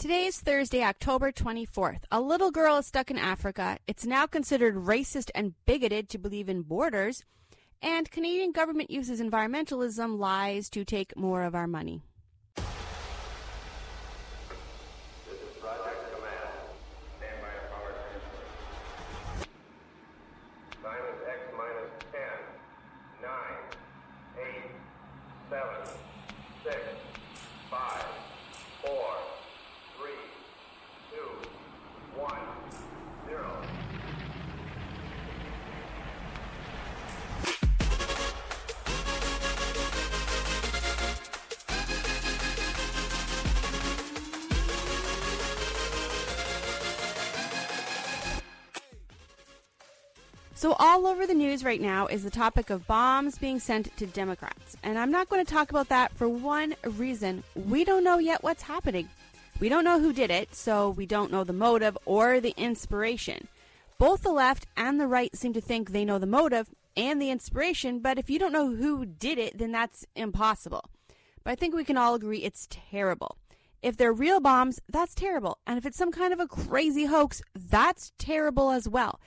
Today is Thursday, October 24th. A little girl is stuck in Africa. It's now considered racist and bigoted to believe in borders. And Canadian government uses environmentalism lies to take more of our money. All over the news right now is the topic of bombs being sent to Democrats. And I'm not going to talk about that for one reason. We don't know yet what's happening. We don't know who did it, so we don't know the motive or the inspiration. Both the left and the right seem to think they know the motive and the inspiration, but if you don't know who did it, then that's impossible. But I think we can all agree it's terrible. If they're real bombs, that's terrible. And if it's some kind of a crazy hoax, that's terrible as well.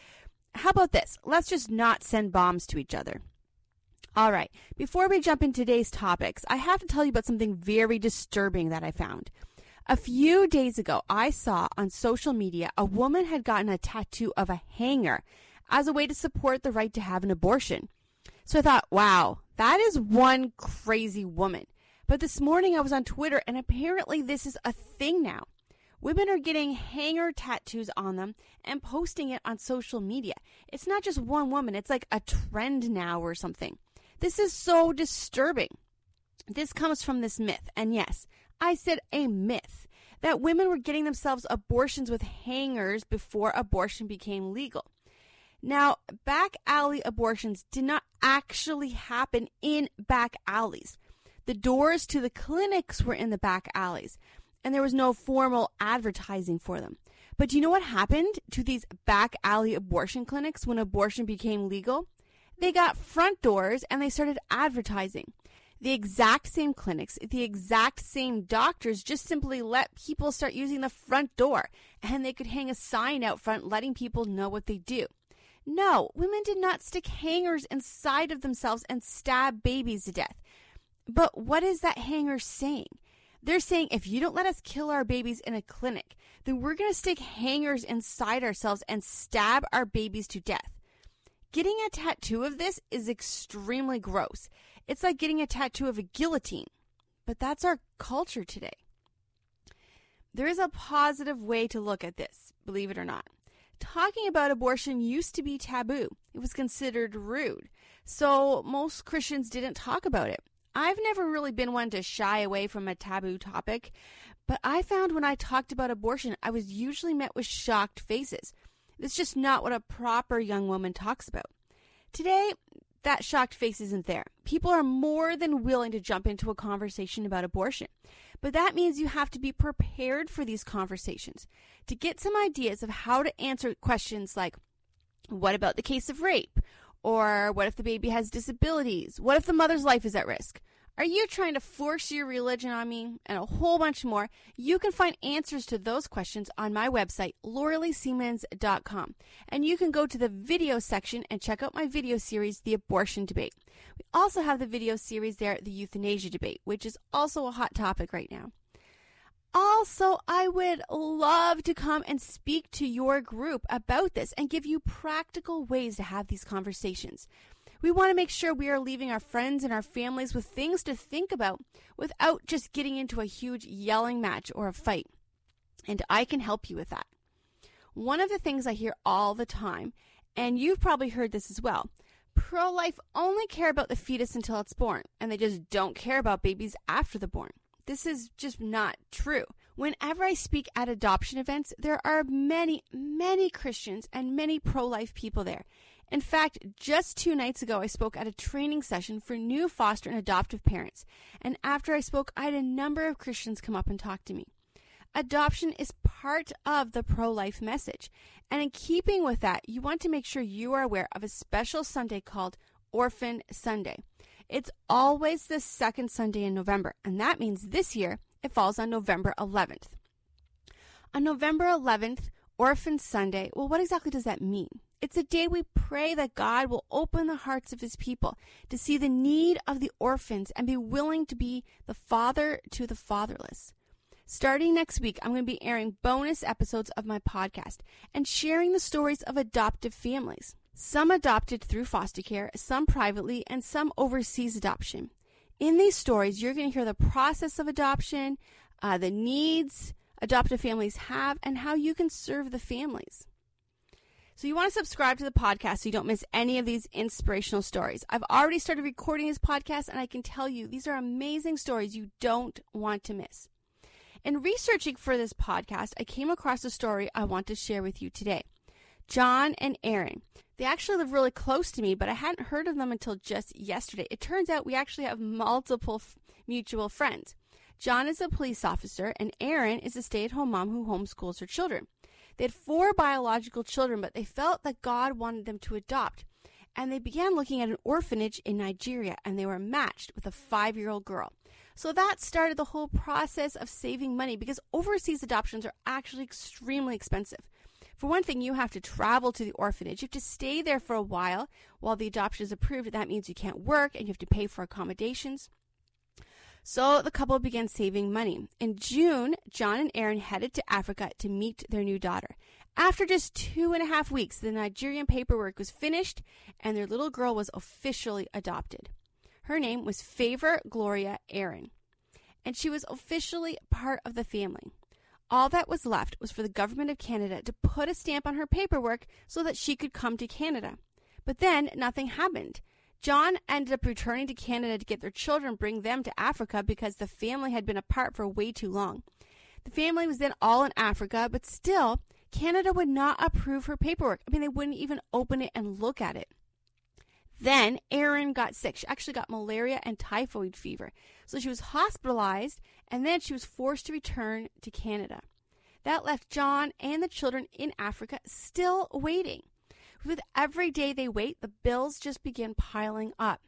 How about this? Let's just not send bombs to each other. All right, before we jump into today's topics, I have to tell you about something very disturbing that I found. A few days ago, I saw on social media a woman had gotten a tattoo of a hanger as a way to support the right to have an abortion. So I thought, wow, that is one crazy woman. But this morning I was on Twitter and apparently this is a thing now. Women are getting hanger tattoos on them and posting it on social media. It's not just one woman, it's like a trend now or something. This is so disturbing. This comes from this myth, and yes, I said a myth, that women were getting themselves abortions with hangers before abortion became legal. Now, back alley abortions did not actually happen in back alleys. The doors to the clinics were in the back alleys and there was no formal advertising for them. But do you know what happened to these back alley abortion clinics when abortion became legal? They got front doors and they started advertising. The exact same clinics, the exact same doctors just simply let people start using the front door and they could hang a sign out front letting people know what they do. No, women did not stick hangers inside of themselves and stab babies to death. But what is that hanger saying? They're saying if you don't let us kill our babies in a clinic, then we're going to stick hangers inside ourselves and stab our babies to death. Getting a tattoo of this is extremely gross. It's like getting a tattoo of a guillotine. But that's our culture today. There is a positive way to look at this, believe it or not. Talking about abortion used to be taboo. It was considered rude. So most Christians didn't talk about it. I've never really been one to shy away from a taboo topic, but I found when I talked about abortion, I was usually met with shocked faces. It's just not what a proper young woman talks about. Today, that shocked face isn't there. People are more than willing to jump into a conversation about abortion. But that means you have to be prepared for these conversations to get some ideas of how to answer questions like, what about the case of rape? Or what if the baby has disabilities? What if the mother's life is at risk? Are you trying to force your religion on me? And a whole bunch more. You can find answers to those questions on my website, lauraleesiemens.com. And you can go to the video section and check out my video series, The Abortion Debate. We also have the video series there, The Euthanasia Debate, which is also a hot topic right now. Also, I would love to come and speak to your group about this and give you practical ways to have these conversations. We want to make sure we are leaving our friends and our families with things to think about without just getting into a huge yelling match or a fight. And I can help you with that. One of the things I hear all the time, and you've probably heard this as well pro life only care about the fetus until it's born, and they just don't care about babies after the born. This is just not true. Whenever I speak at adoption events, there are many, many Christians and many pro life people there. In fact, just two nights ago, I spoke at a training session for new foster and adoptive parents. And after I spoke, I had a number of Christians come up and talk to me. Adoption is part of the pro life message. And in keeping with that, you want to make sure you are aware of a special Sunday called Orphan Sunday. It's always the second Sunday in November, and that means this year it falls on November 11th. On November 11th, Orphan Sunday, well, what exactly does that mean? It's a day we pray that God will open the hearts of his people to see the need of the orphans and be willing to be the father to the fatherless. Starting next week, I'm going to be airing bonus episodes of my podcast and sharing the stories of adoptive families. Some adopted through foster care, some privately, and some overseas adoption. In these stories, you're going to hear the process of adoption, uh, the needs adoptive families have, and how you can serve the families. So you want to subscribe to the podcast so you don't miss any of these inspirational stories. I've already started recording this podcast and I can tell you these are amazing stories you don't want to miss. In researching for this podcast, I came across a story I want to share with you today. John and Erin. They actually live really close to me, but I hadn't heard of them until just yesterday. It turns out we actually have multiple f- mutual friends. John is a police officer, and Erin is a stay at home mom who homeschools her children. They had four biological children, but they felt that God wanted them to adopt. And they began looking at an orphanage in Nigeria, and they were matched with a five year old girl. So that started the whole process of saving money because overseas adoptions are actually extremely expensive. For one thing, you have to travel to the orphanage. You have to stay there for a while while the adoption is approved. That means you can't work and you have to pay for accommodations. So the couple began saving money. In June, John and Erin headed to Africa to meet their new daughter. After just two and a half weeks, the Nigerian paperwork was finished and their little girl was officially adopted. Her name was Favor Gloria Aaron, and she was officially part of the family. All that was left was for the government of Canada to put a stamp on her paperwork so that she could come to Canada. But then nothing happened. John ended up returning to Canada to get their children, bring them to Africa because the family had been apart for way too long. The family was then all in Africa, but still, Canada would not approve her paperwork. I mean, they wouldn't even open it and look at it. Then Erin got sick. She actually got malaria and typhoid fever. So she was hospitalized and then she was forced to return to Canada. That left John and the children in Africa still waiting. With every day they wait, the bills just begin piling up.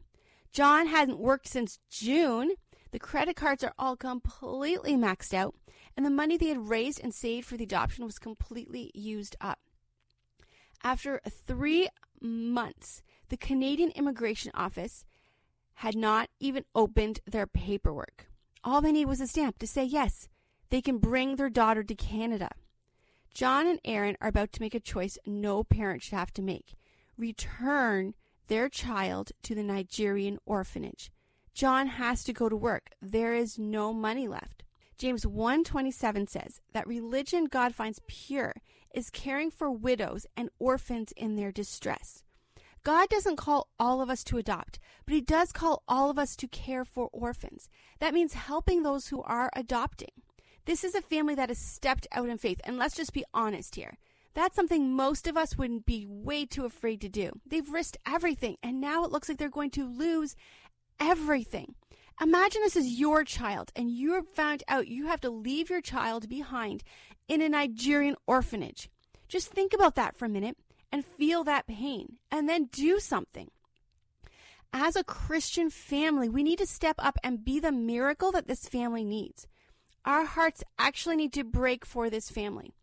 John hadn't worked since June. The credit cards are all completely maxed out, and the money they had raised and saved for the adoption was completely used up. After three months, the Canadian Immigration Office had not even opened their paperwork. All they need was a stamp to say yes, they can bring their daughter to Canada. John and Erin are about to make a choice no parent should have to make return their child to the Nigerian orphanage. John has to go to work. There is no money left. James 1:27 says that religion God finds pure is caring for widows and orphans in their distress. God doesn't call all of us to adopt, but he does call all of us to care for orphans. That means helping those who are adopting. This is a family that has stepped out in faith. And let's just be honest here. That's something most of us would be way too afraid to do. They've risked everything, and now it looks like they're going to lose everything. Imagine this is your child, and you've found out you have to leave your child behind in a Nigerian orphanage. Just think about that for a minute and feel that pain, and then do something. As a Christian family, we need to step up and be the miracle that this family needs. Our hearts actually need to break for this family.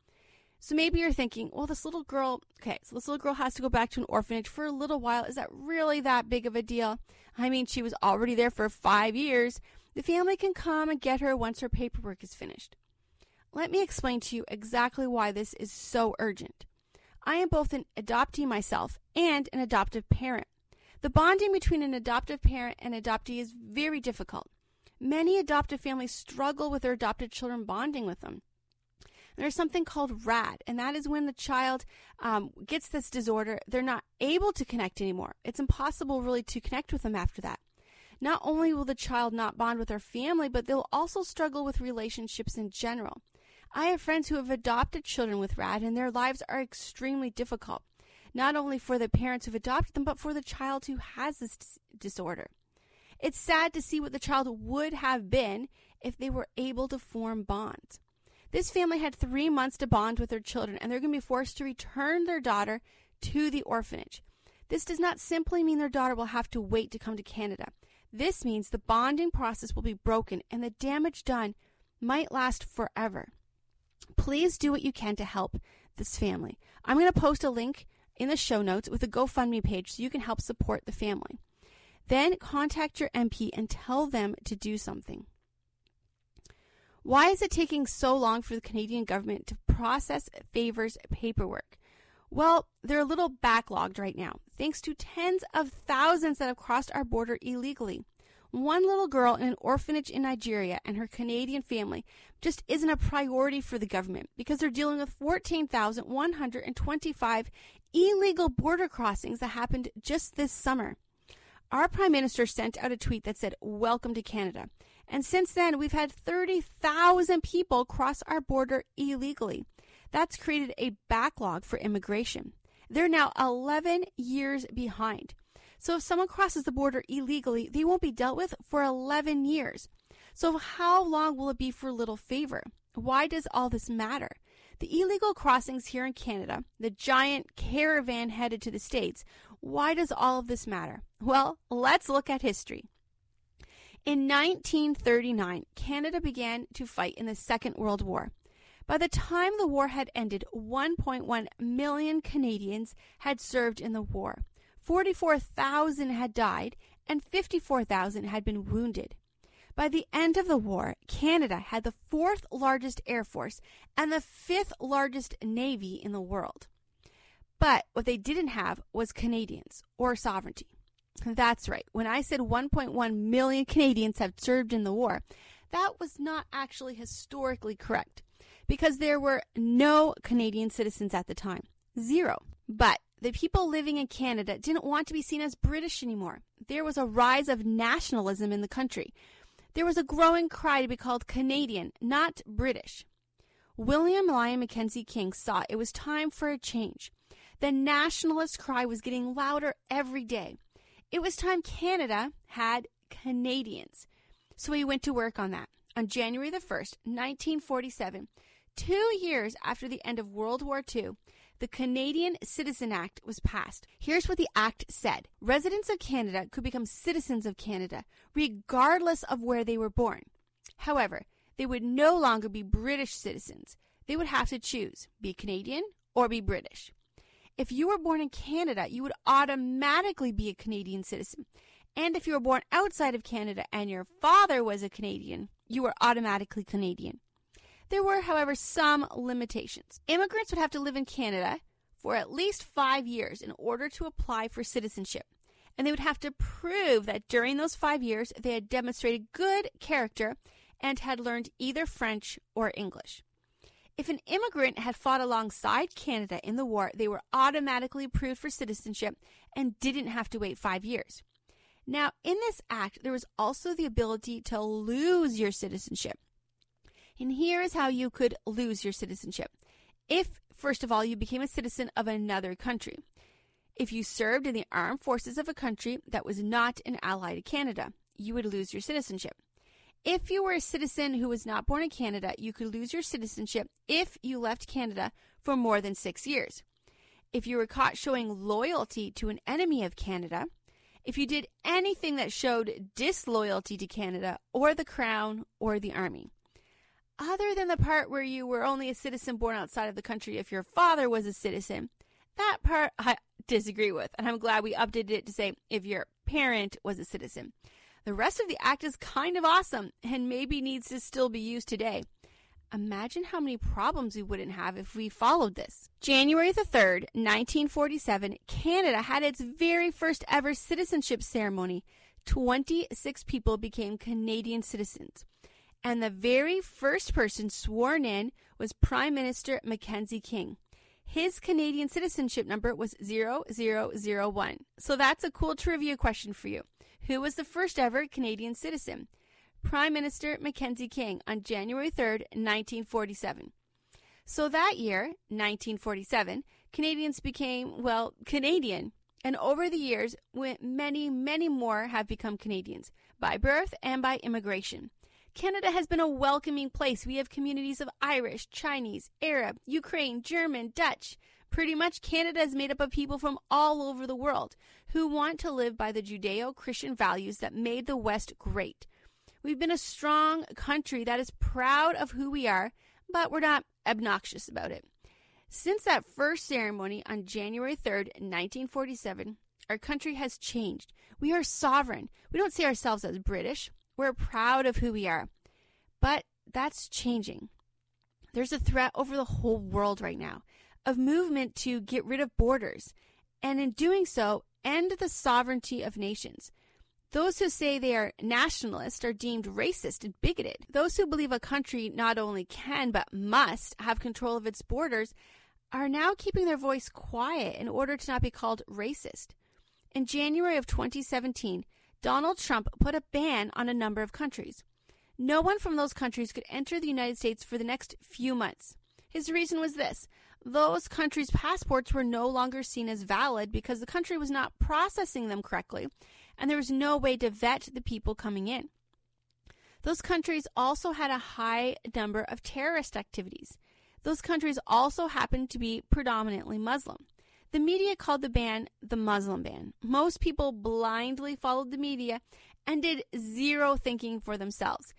So maybe you're thinking, well, this little girl, okay, so this little girl has to go back to an orphanage for a little while. Is that really that big of a deal? I mean, she was already there for five years. The family can come and get her once her paperwork is finished. Let me explain to you exactly why this is so urgent. I am both an adoptee myself and an adoptive parent. The bonding between an adoptive parent and adoptee is very difficult. Many adoptive families struggle with their adopted children bonding with them. There's something called RAD, and that is when the child um, gets this disorder, they're not able to connect anymore. It's impossible really to connect with them after that. Not only will the child not bond with their family, but they'll also struggle with relationships in general. I have friends who have adopted children with RAD, and their lives are extremely difficult, not only for the parents who've adopted them, but for the child who has this disorder. It's sad to see what the child would have been if they were able to form bonds. This family had three months to bond with their children, and they're going to be forced to return their daughter to the orphanage. This does not simply mean their daughter will have to wait to come to Canada. This means the bonding process will be broken and the damage done might last forever. Please do what you can to help this family. I'm going to post a link in the show notes with a GoFundMe page so you can help support the family. Then contact your MP and tell them to do something. Why is it taking so long for the Canadian government to process favors paperwork? Well, they're a little backlogged right now, thanks to tens of thousands that have crossed our border illegally. One little girl in an orphanage in Nigeria and her Canadian family just isn't a priority for the government because they're dealing with 14,125 illegal border crossings that happened just this summer. Our Prime Minister sent out a tweet that said, Welcome to Canada. And since then, we've had 30,000 people cross our border illegally. That's created a backlog for immigration. They're now 11 years behind. So if someone crosses the border illegally, they won't be dealt with for 11 years. So how long will it be for little favor? Why does all this matter? The illegal crossings here in Canada, the giant caravan headed to the States, why does all of this matter? Well, let's look at history. In 1939, Canada began to fight in the Second World War. By the time the war had ended, 1.1 million Canadians had served in the war. 44,000 had died, and 54,000 had been wounded. By the end of the war, Canada had the fourth largest air force and the fifth largest navy in the world. But what they didn't have was Canadians or sovereignty. That's right. When I said 1.1 million Canadians have served in the war, that was not actually historically correct because there were no Canadian citizens at the time. Zero. But the people living in Canada didn't want to be seen as British anymore. There was a rise of nationalism in the country. There was a growing cry to be called Canadian, not British. William Lyon Mackenzie King saw it was time for a change. The nationalist cry was getting louder every day. It was time Canada had Canadians. So he went to work on that. On January the 1st, 1947, two years after the end of World War II, the Canadian Citizen Act was passed. Here's what the act said Residents of Canada could become citizens of Canada, regardless of where they were born. However, they would no longer be British citizens. They would have to choose be Canadian or be British. If you were born in Canada, you would automatically be a Canadian citizen. And if you were born outside of Canada and your father was a Canadian, you were automatically Canadian. There were, however, some limitations. Immigrants would have to live in Canada for at least five years in order to apply for citizenship. And they would have to prove that during those five years they had demonstrated good character and had learned either French or English. If an immigrant had fought alongside Canada in the war, they were automatically approved for citizenship and didn't have to wait five years. Now, in this act, there was also the ability to lose your citizenship. And here is how you could lose your citizenship. If, first of all, you became a citizen of another country. If you served in the armed forces of a country that was not an ally to Canada, you would lose your citizenship. If you were a citizen who was not born in Canada, you could lose your citizenship if you left Canada for more than six years. If you were caught showing loyalty to an enemy of Canada, if you did anything that showed disloyalty to Canada or the Crown or the Army. Other than the part where you were only a citizen born outside of the country if your father was a citizen, that part I disagree with, and I'm glad we updated it to say if your parent was a citizen. The rest of the act is kind of awesome and maybe needs to still be used today. Imagine how many problems we wouldn't have if we followed this. January the 3rd, 1947, Canada had its very first ever citizenship ceremony. 26 people became Canadian citizens. And the very first person sworn in was Prime Minister Mackenzie King. His Canadian citizenship number was 0001. So that's a cool trivia question for you. Who was the first ever Canadian citizen? Prime Minister Mackenzie King on January 3rd, 1947. So that year, 1947, Canadians became, well, Canadian. And over the years, many, many more have become Canadians by birth and by immigration. Canada has been a welcoming place. We have communities of Irish, Chinese, Arab, Ukraine, German, Dutch. Pretty much Canada is made up of people from all over the world who want to live by the Judeo Christian values that made the West great. We've been a strong country that is proud of who we are, but we're not obnoxious about it. Since that first ceremony on January 3rd, 1947, our country has changed. We are sovereign. We don't see ourselves as British. We're proud of who we are. But that's changing. There's a threat over the whole world right now of movement to get rid of borders, and in doing so, end the sovereignty of nations. Those who say they are nationalist are deemed racist and bigoted. Those who believe a country not only can but must have control of its borders are now keeping their voice quiet in order to not be called racist. In January of 2017, Donald Trump put a ban on a number of countries. No one from those countries could enter the United States for the next few months. His reason was this those countries' passports were no longer seen as valid because the country was not processing them correctly, and there was no way to vet the people coming in. Those countries also had a high number of terrorist activities. Those countries also happened to be predominantly Muslim. The media called the ban the Muslim ban. Most people blindly followed the media and did zero thinking for themselves.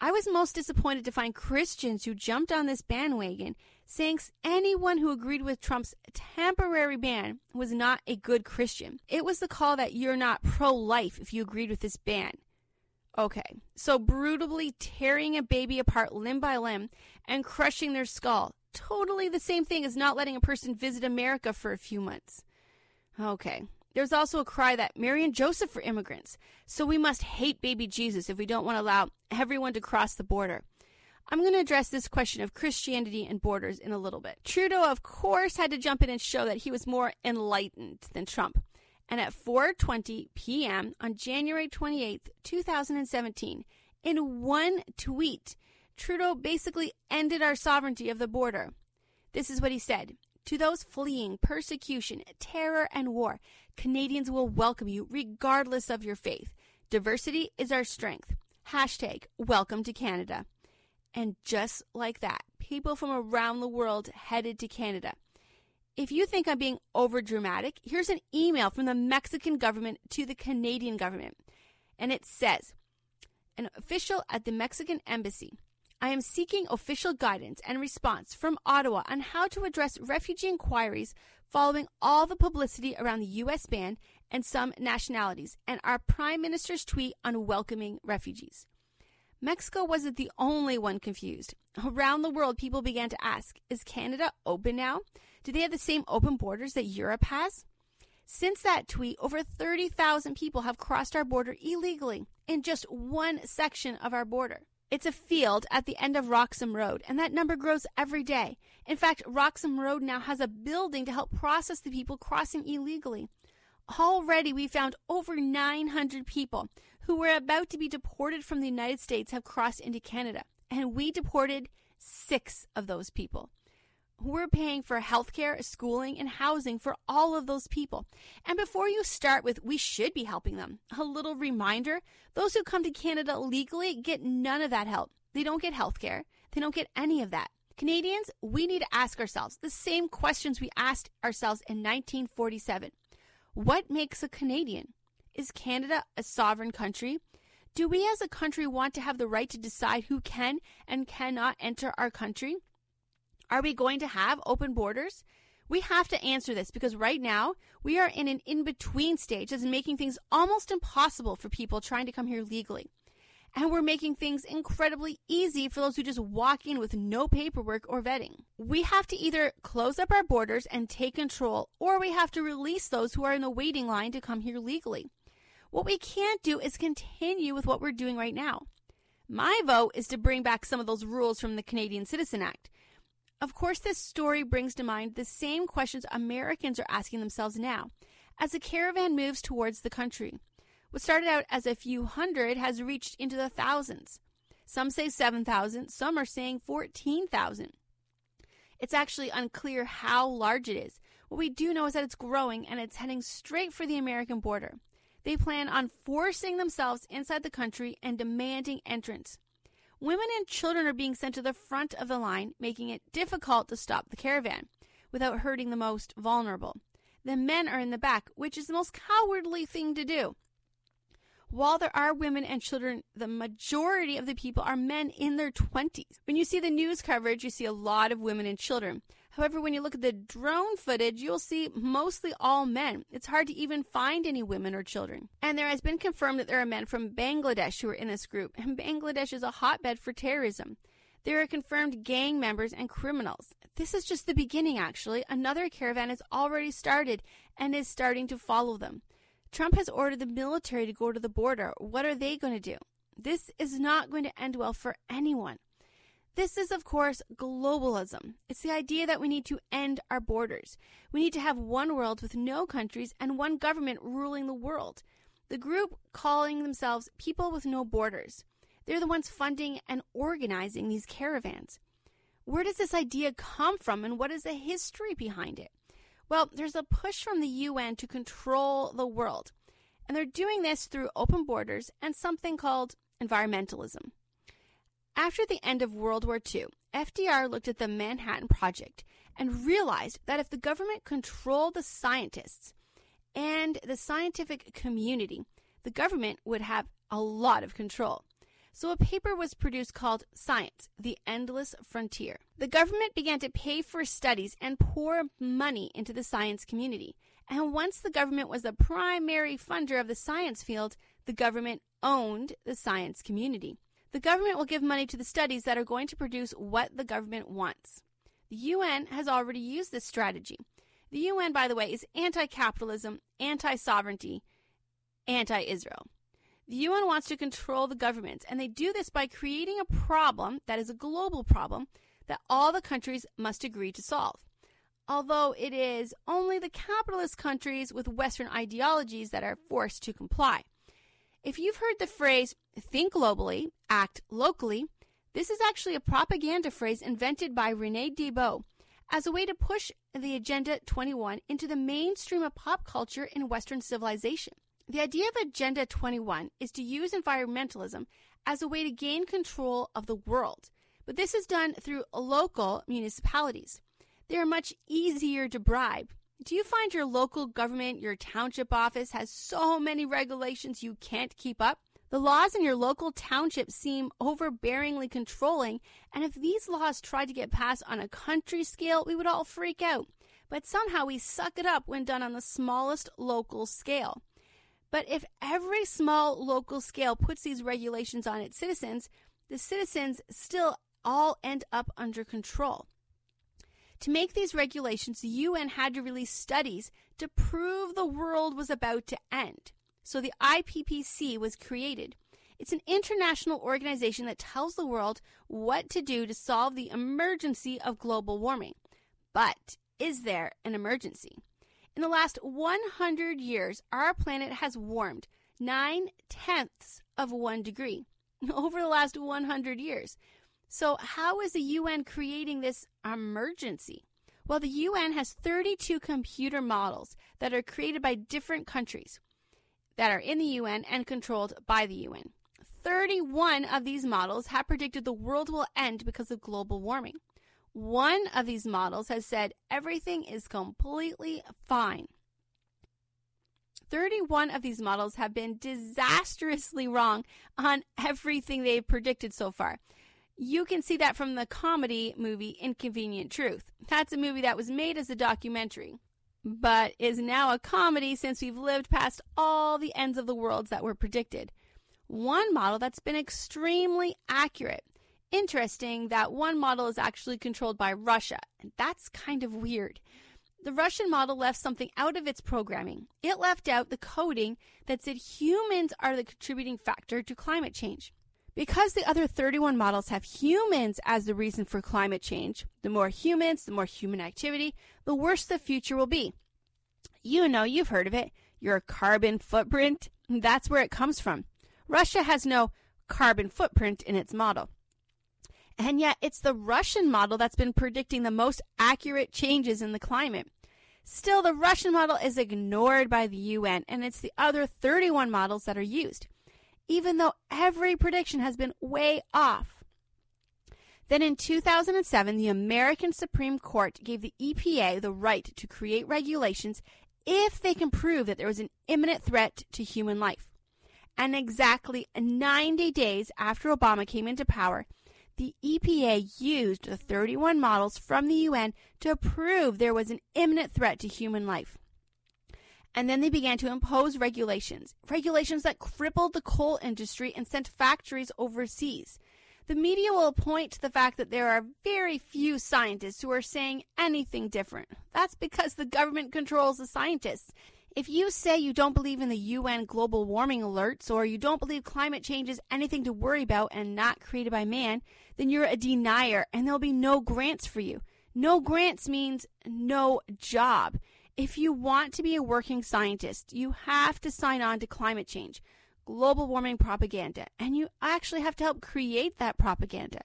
I was most disappointed to find Christians who jumped on this bandwagon saying anyone who agreed with Trump's temporary ban was not a good Christian. It was the call that you're not pro life if you agreed with this ban. Okay, so brutally tearing a baby apart limb by limb and crushing their skull. Totally the same thing as not letting a person visit America for a few months. Okay, there's also a cry that Mary and Joseph were immigrants, so we must hate baby Jesus if we don't want to allow everyone to cross the border. I'm going to address this question of Christianity and borders in a little bit. Trudeau, of course, had to jump in and show that he was more enlightened than Trump. And at 4:20 p.m. on January 28, 2017, in one tweet, Trudeau basically ended our sovereignty of the border. This is what he said. To those fleeing persecution, terror, and war, Canadians will welcome you regardless of your faith. Diversity is our strength. Hashtag welcome to Canada. And just like that, people from around the world headed to Canada. If you think I'm being over dramatic, here's an email from the Mexican government to the Canadian government. And it says, an official at the Mexican embassy I am seeking official guidance and response from Ottawa on how to address refugee inquiries following all the publicity around the U.S. ban and some nationalities, and our Prime Minister's tweet on welcoming refugees. Mexico wasn't the only one confused. Around the world, people began to ask Is Canada open now? Do they have the same open borders that Europe has? Since that tweet, over 30,000 people have crossed our border illegally in just one section of our border. It's a field at the end of Roxham Road, and that number grows every day. In fact, Roxham Road now has a building to help process the people crossing illegally. Already, we found over 900 people who were about to be deported from the United States have crossed into Canada, and we deported six of those people. We're paying for healthcare, schooling, and housing for all of those people. And before you start with, we should be helping them, a little reminder those who come to Canada legally get none of that help. They don't get healthcare, they don't get any of that. Canadians, we need to ask ourselves the same questions we asked ourselves in 1947. What makes a Canadian? Is Canada a sovereign country? Do we as a country want to have the right to decide who can and cannot enter our country? Are we going to have open borders? We have to answer this because right now we are in an in between stage that's making things almost impossible for people trying to come here legally. And we're making things incredibly easy for those who just walk in with no paperwork or vetting. We have to either close up our borders and take control, or we have to release those who are in the waiting line to come here legally. What we can't do is continue with what we're doing right now. My vote is to bring back some of those rules from the Canadian Citizen Act. Of course, this story brings to mind the same questions Americans are asking themselves now as the caravan moves towards the country. What started out as a few hundred has reached into the thousands. Some say 7,000, some are saying 14,000. It's actually unclear how large it is. What we do know is that it's growing and it's heading straight for the American border. They plan on forcing themselves inside the country and demanding entrance. Women and children are being sent to the front of the line, making it difficult to stop the caravan without hurting the most vulnerable. The men are in the back, which is the most cowardly thing to do. While there are women and children, the majority of the people are men in their 20s. When you see the news coverage, you see a lot of women and children. However, when you look at the drone footage, you'll see mostly all men. It's hard to even find any women or children. And there has been confirmed that there are men from Bangladesh who are in this group, and Bangladesh is a hotbed for terrorism. There are confirmed gang members and criminals. This is just the beginning, actually. Another caravan has already started and is starting to follow them. Trump has ordered the military to go to the border. What are they going to do? This is not going to end well for anyone. This is, of course, globalism. It's the idea that we need to end our borders. We need to have one world with no countries and one government ruling the world. The group calling themselves People with No Borders. They're the ones funding and organizing these caravans. Where does this idea come from and what is the history behind it? Well, there's a push from the UN to control the world. And they're doing this through open borders and something called environmentalism. After the end of World War II, FDR looked at the Manhattan Project and realized that if the government controlled the scientists and the scientific community, the government would have a lot of control. So a paper was produced called Science, the Endless Frontier. The government began to pay for studies and pour money into the science community. And once the government was the primary funder of the science field, the government owned the science community. The government will give money to the studies that are going to produce what the government wants. The UN has already used this strategy. The UN, by the way, is anti capitalism, anti sovereignty, anti Israel. The UN wants to control the governments, and they do this by creating a problem that is a global problem that all the countries must agree to solve. Although it is only the capitalist countries with Western ideologies that are forced to comply. If you've heard the phrase think globally, act locally, this is actually a propaganda phrase invented by Rene Dubos as a way to push the Agenda 21 into the mainstream of pop culture in Western civilization. The idea of Agenda 21 is to use environmentalism as a way to gain control of the world, but this is done through local municipalities. They are much easier to bribe do you find your local government, your township office has so many regulations you can't keep up? The laws in your local township seem overbearingly controlling, and if these laws tried to get passed on a country scale, we would all freak out. But somehow we suck it up when done on the smallest local scale. But if every small local scale puts these regulations on its citizens, the citizens still all end up under control. To make these regulations, the UN had to release studies to prove the world was about to end. So the IPCC was created. It's an international organization that tells the world what to do to solve the emergency of global warming. But is there an emergency? In the last 100 years, our planet has warmed nine tenths of one degree over the last 100 years. So, how is the UN creating this emergency? Well, the UN has 32 computer models that are created by different countries that are in the UN and controlled by the UN. 31 of these models have predicted the world will end because of global warming. One of these models has said everything is completely fine. 31 of these models have been disastrously wrong on everything they've predicted so far. You can see that from the comedy movie Inconvenient Truth. That's a movie that was made as a documentary, but is now a comedy since we've lived past all the ends of the worlds that were predicted. One model that's been extremely accurate. Interesting that one model is actually controlled by Russia, and that's kind of weird. The Russian model left something out of its programming. It left out the coding that said humans are the contributing factor to climate change. Because the other 31 models have humans as the reason for climate change, the more humans, the more human activity, the worse the future will be. You know, you've heard of it, your carbon footprint. That's where it comes from. Russia has no carbon footprint in its model. And yet, it's the Russian model that's been predicting the most accurate changes in the climate. Still, the Russian model is ignored by the UN, and it's the other 31 models that are used even though every prediction has been way off. Then in 2007, the American Supreme Court gave the EPA the right to create regulations if they can prove that there was an imminent threat to human life. And exactly 90 days after Obama came into power, the EPA used the 31 models from the UN to prove there was an imminent threat to human life. And then they began to impose regulations, regulations that crippled the coal industry and sent factories overseas. The media will point to the fact that there are very few scientists who are saying anything different. That's because the government controls the scientists. If you say you don't believe in the UN global warming alerts or you don't believe climate change is anything to worry about and not created by man, then you're a denier and there'll be no grants for you. No grants means no job. If you want to be a working scientist, you have to sign on to climate change, global warming propaganda, and you actually have to help create that propaganda.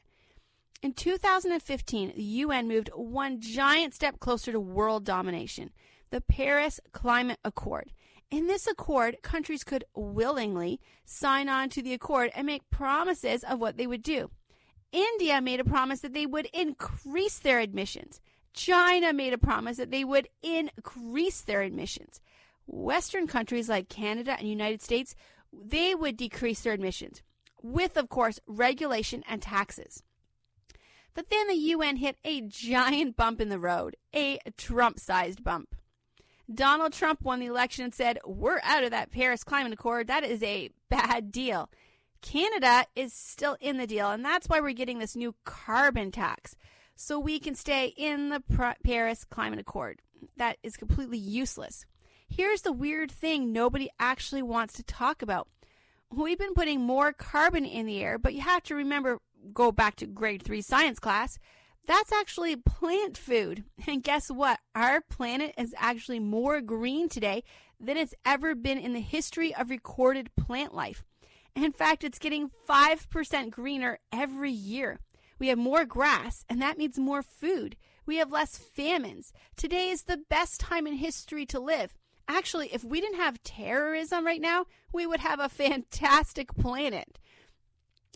In 2015, the UN moved one giant step closer to world domination the Paris Climate Accord. In this accord, countries could willingly sign on to the accord and make promises of what they would do. India made a promise that they would increase their admissions. China made a promise that they would increase their admissions. Western countries like Canada and United States, they would decrease their admissions, with, of course, regulation and taxes. But then the UN hit a giant bump in the road, a Trump sized bump. Donald Trump won the election and said, We're out of that Paris Climate Accord. That is a bad deal. Canada is still in the deal, and that's why we're getting this new carbon tax so we can stay in the Paris Climate Accord. That is completely useless. Here's the weird thing nobody actually wants to talk about. We've been putting more carbon in the air, but you have to remember go back to grade 3 science class. That's actually plant food. And guess what? Our planet is actually more green today than it's ever been in the history of recorded plant life. In fact, it's getting 5% greener every year. We have more grass, and that means more food. We have less famines. Today is the best time in history to live. Actually, if we didn't have terrorism right now, we would have a fantastic planet.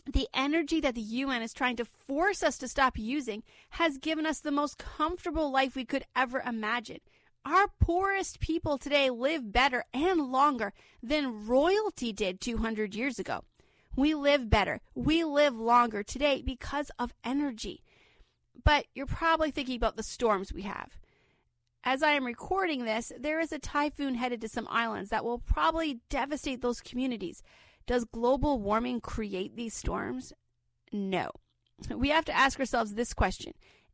The energy that the UN is trying to force us to stop using has given us the most comfortable life we could ever imagine. Our poorest people today live better and longer than royalty did 200 years ago. We live better. We live longer today because of energy. But you're probably thinking about the storms we have. As I am recording this, there is a typhoon headed to some islands that will probably devastate those communities. Does global warming create these storms? No. We have to ask ourselves this question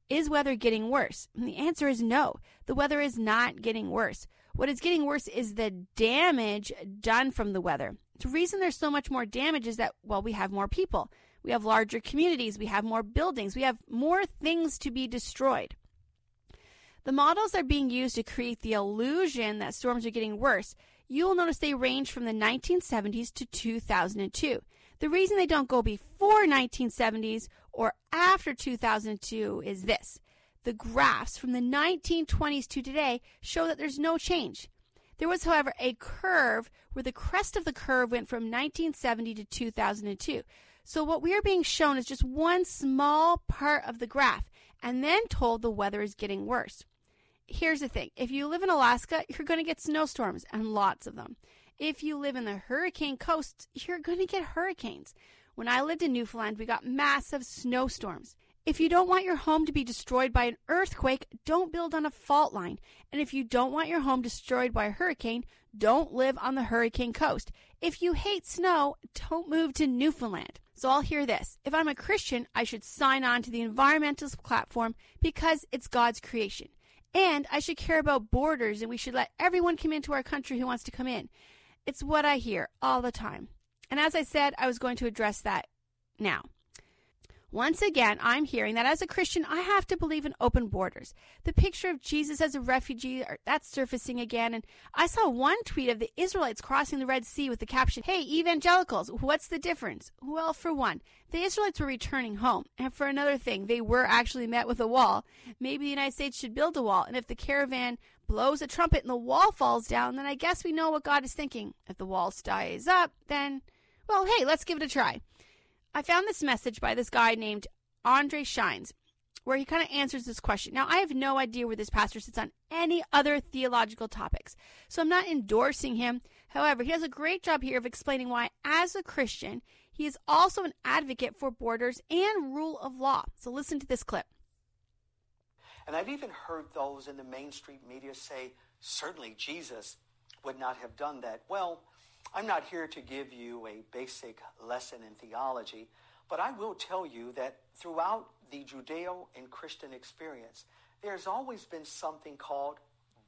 Is weather getting worse? And the answer is no. The weather is not getting worse. What is getting worse is the damage done from the weather. The reason there's so much more damage is that, well, we have more people. We have larger communities. We have more buildings. We have more things to be destroyed. The models are being used to create the illusion that storms are getting worse. You will notice they range from the 1970s to 2002. The reason they don't go before 1970s or after 2002 is this. The graphs from the 1920s to today show that there's no change. There was, however, a curve where the crest of the curve went from 1970 to 2002. So what we are being shown is just one small part of the graph and then told the weather is getting worse. Here's the thing. If you live in Alaska, you're going to get snowstorms and lots of them. If you live in the hurricane coast, you're going to get hurricanes. When I lived in Newfoundland, we got massive snowstorms. If you don't want your home to be destroyed by an earthquake, don't build on a fault line. And if you don't want your home destroyed by a hurricane, don't live on the hurricane coast. If you hate snow, don't move to Newfoundland. So I'll hear this. If I'm a Christian, I should sign on to the environmentalist platform because it's God's creation. And I should care about borders and we should let everyone come into our country who wants to come in. It's what I hear all the time. And as I said, I was going to address that now. Once again, I'm hearing that as a Christian, I have to believe in open borders. The picture of Jesus as a refugee, that's surfacing again. And I saw one tweet of the Israelites crossing the Red Sea with the caption, Hey, evangelicals, what's the difference? Well, for one, the Israelites were returning home. And for another thing, they were actually met with a wall. Maybe the United States should build a wall. And if the caravan blows a trumpet and the wall falls down, then I guess we know what God is thinking. If the wall stays up, then, well, hey, let's give it a try. I found this message by this guy named Andre Shines. where he kind of answers this question. Now, I have no idea where this pastor sits on any other theological topics, so I'm not endorsing him. However, he does a great job here of explaining why, as a Christian, he is also an advocate for borders and rule of law. So listen to this clip. And I've even heard those in the mainstream media say, certainly Jesus would not have done that. Well, I'm not here to give you a basic lesson in theology, but I will tell you that throughout the Judeo and Christian experience, there's always been something called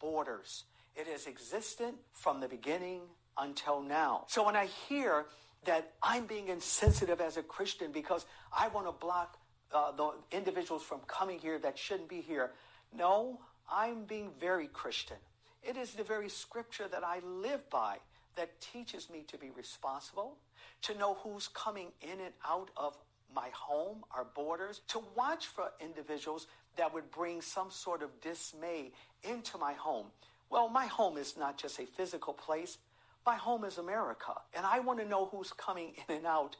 borders. It has existed from the beginning until now. So when I hear that I'm being insensitive as a Christian because I want to block uh, the individuals from coming here that shouldn't be here, no, I'm being very Christian. It is the very scripture that I live by that teaches me to be responsible, to know who's coming in and out of my home, our borders, to watch for individuals that would bring some sort of dismay into my home. Well, my home is not just a physical place. My home is America. And I want to know who's coming in and out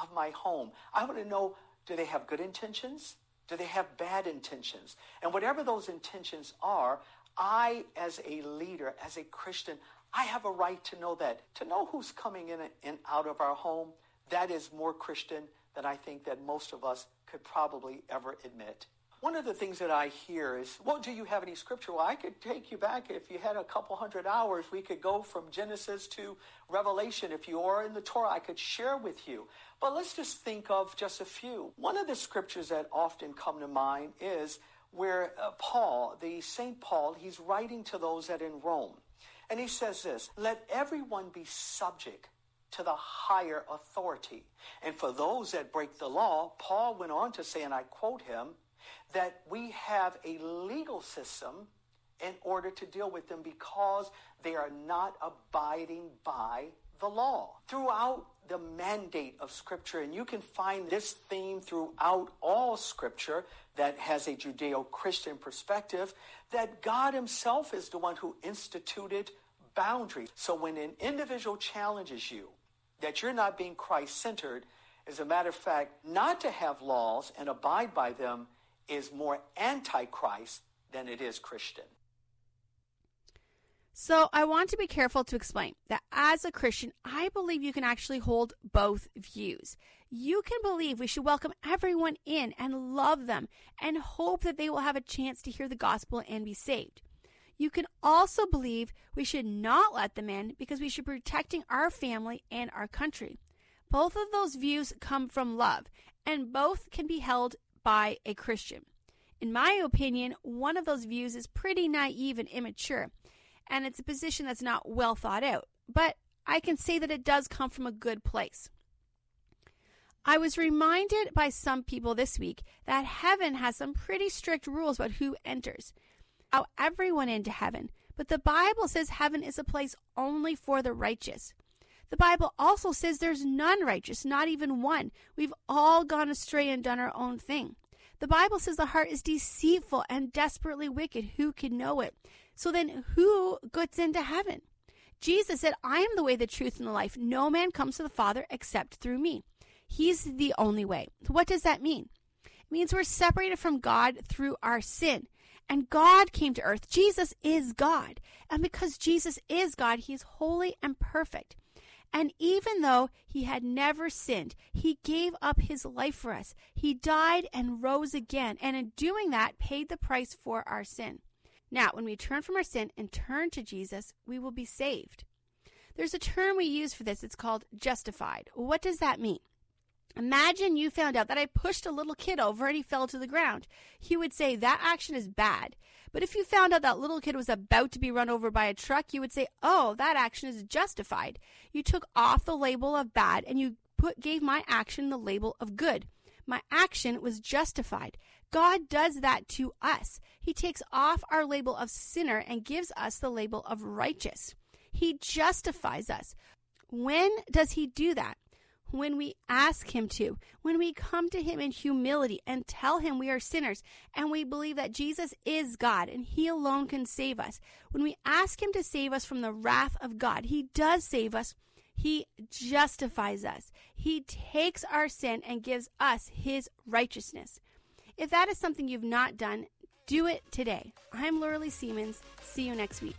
of my home. I want to know do they have good intentions? Do they have bad intentions? And whatever those intentions are, I, as a leader, as a Christian, I have a right to know that. To know who's coming in and out of our home, that is more Christian than I think that most of us could probably ever admit. One of the things that I hear is, well, do you have any scripture? Well, I could take you back. If you had a couple hundred hours, we could go from Genesis to Revelation. If you are in the Torah, I could share with you. But let's just think of just a few. One of the scriptures that often come to mind is where uh, Paul, the St. Paul, he's writing to those that in Rome. And he says this, let everyone be subject to the higher authority. And for those that break the law, Paul went on to say, and I quote him, that we have a legal system in order to deal with them because they are not abiding by the law. Throughout the mandate of Scripture, and you can find this theme throughout all Scripture that has a Judeo Christian perspective, that God Himself is the one who instituted boundaries. So when an individual challenges you that you're not being Christ centered, as a matter of fact, not to have laws and abide by them is more antichrist than it is Christian. So, I want to be careful to explain that as a Christian, I believe you can actually hold both views. You can believe we should welcome everyone in and love them and hope that they will have a chance to hear the gospel and be saved. You can also believe we should not let them in because we should be protecting our family and our country. Both of those views come from love, and both can be held by a Christian. In my opinion, one of those views is pretty naive and immature, and it's a position that's not well thought out, but I can say that it does come from a good place. I was reminded by some people this week that heaven has some pretty strict rules about who enters. how everyone into heaven, but the Bible says heaven is a place only for the righteous. The Bible also says there's none righteous, not even one. We've all gone astray and done our own thing. The Bible says the heart is deceitful and desperately wicked. Who can know it? So then, who gets into heaven? Jesus said, I am the way, the truth, and the life. No man comes to the Father except through me. He's the only way. What does that mean? It means we're separated from God through our sin. And God came to earth. Jesus is God. And because Jesus is God, he is holy and perfect. And even though he had never sinned, he gave up his life for us. He died and rose again, and in doing that, paid the price for our sin. Now, when we turn from our sin and turn to Jesus, we will be saved. There's a term we use for this. It's called justified. What does that mean? Imagine you found out that I pushed a little kid over and he fell to the ground. He would say that action is bad. But if you found out that little kid was about to be run over by a truck, you would say, "Oh, that action is justified." You took off the label of bad and you put gave my action the label of good. My action was justified. God does that to us. He takes off our label of sinner and gives us the label of righteous. He justifies us. When does he do that? when we ask Him to, when we come to Him in humility and tell Him we are sinners and we believe that Jesus is God and He alone can save us, when we ask Him to save us from the wrath of God, He does save us. He justifies us. He takes our sin and gives us His righteousness. If that is something you've not done, do it today. I'm Laura Lee Siemens. See you next week.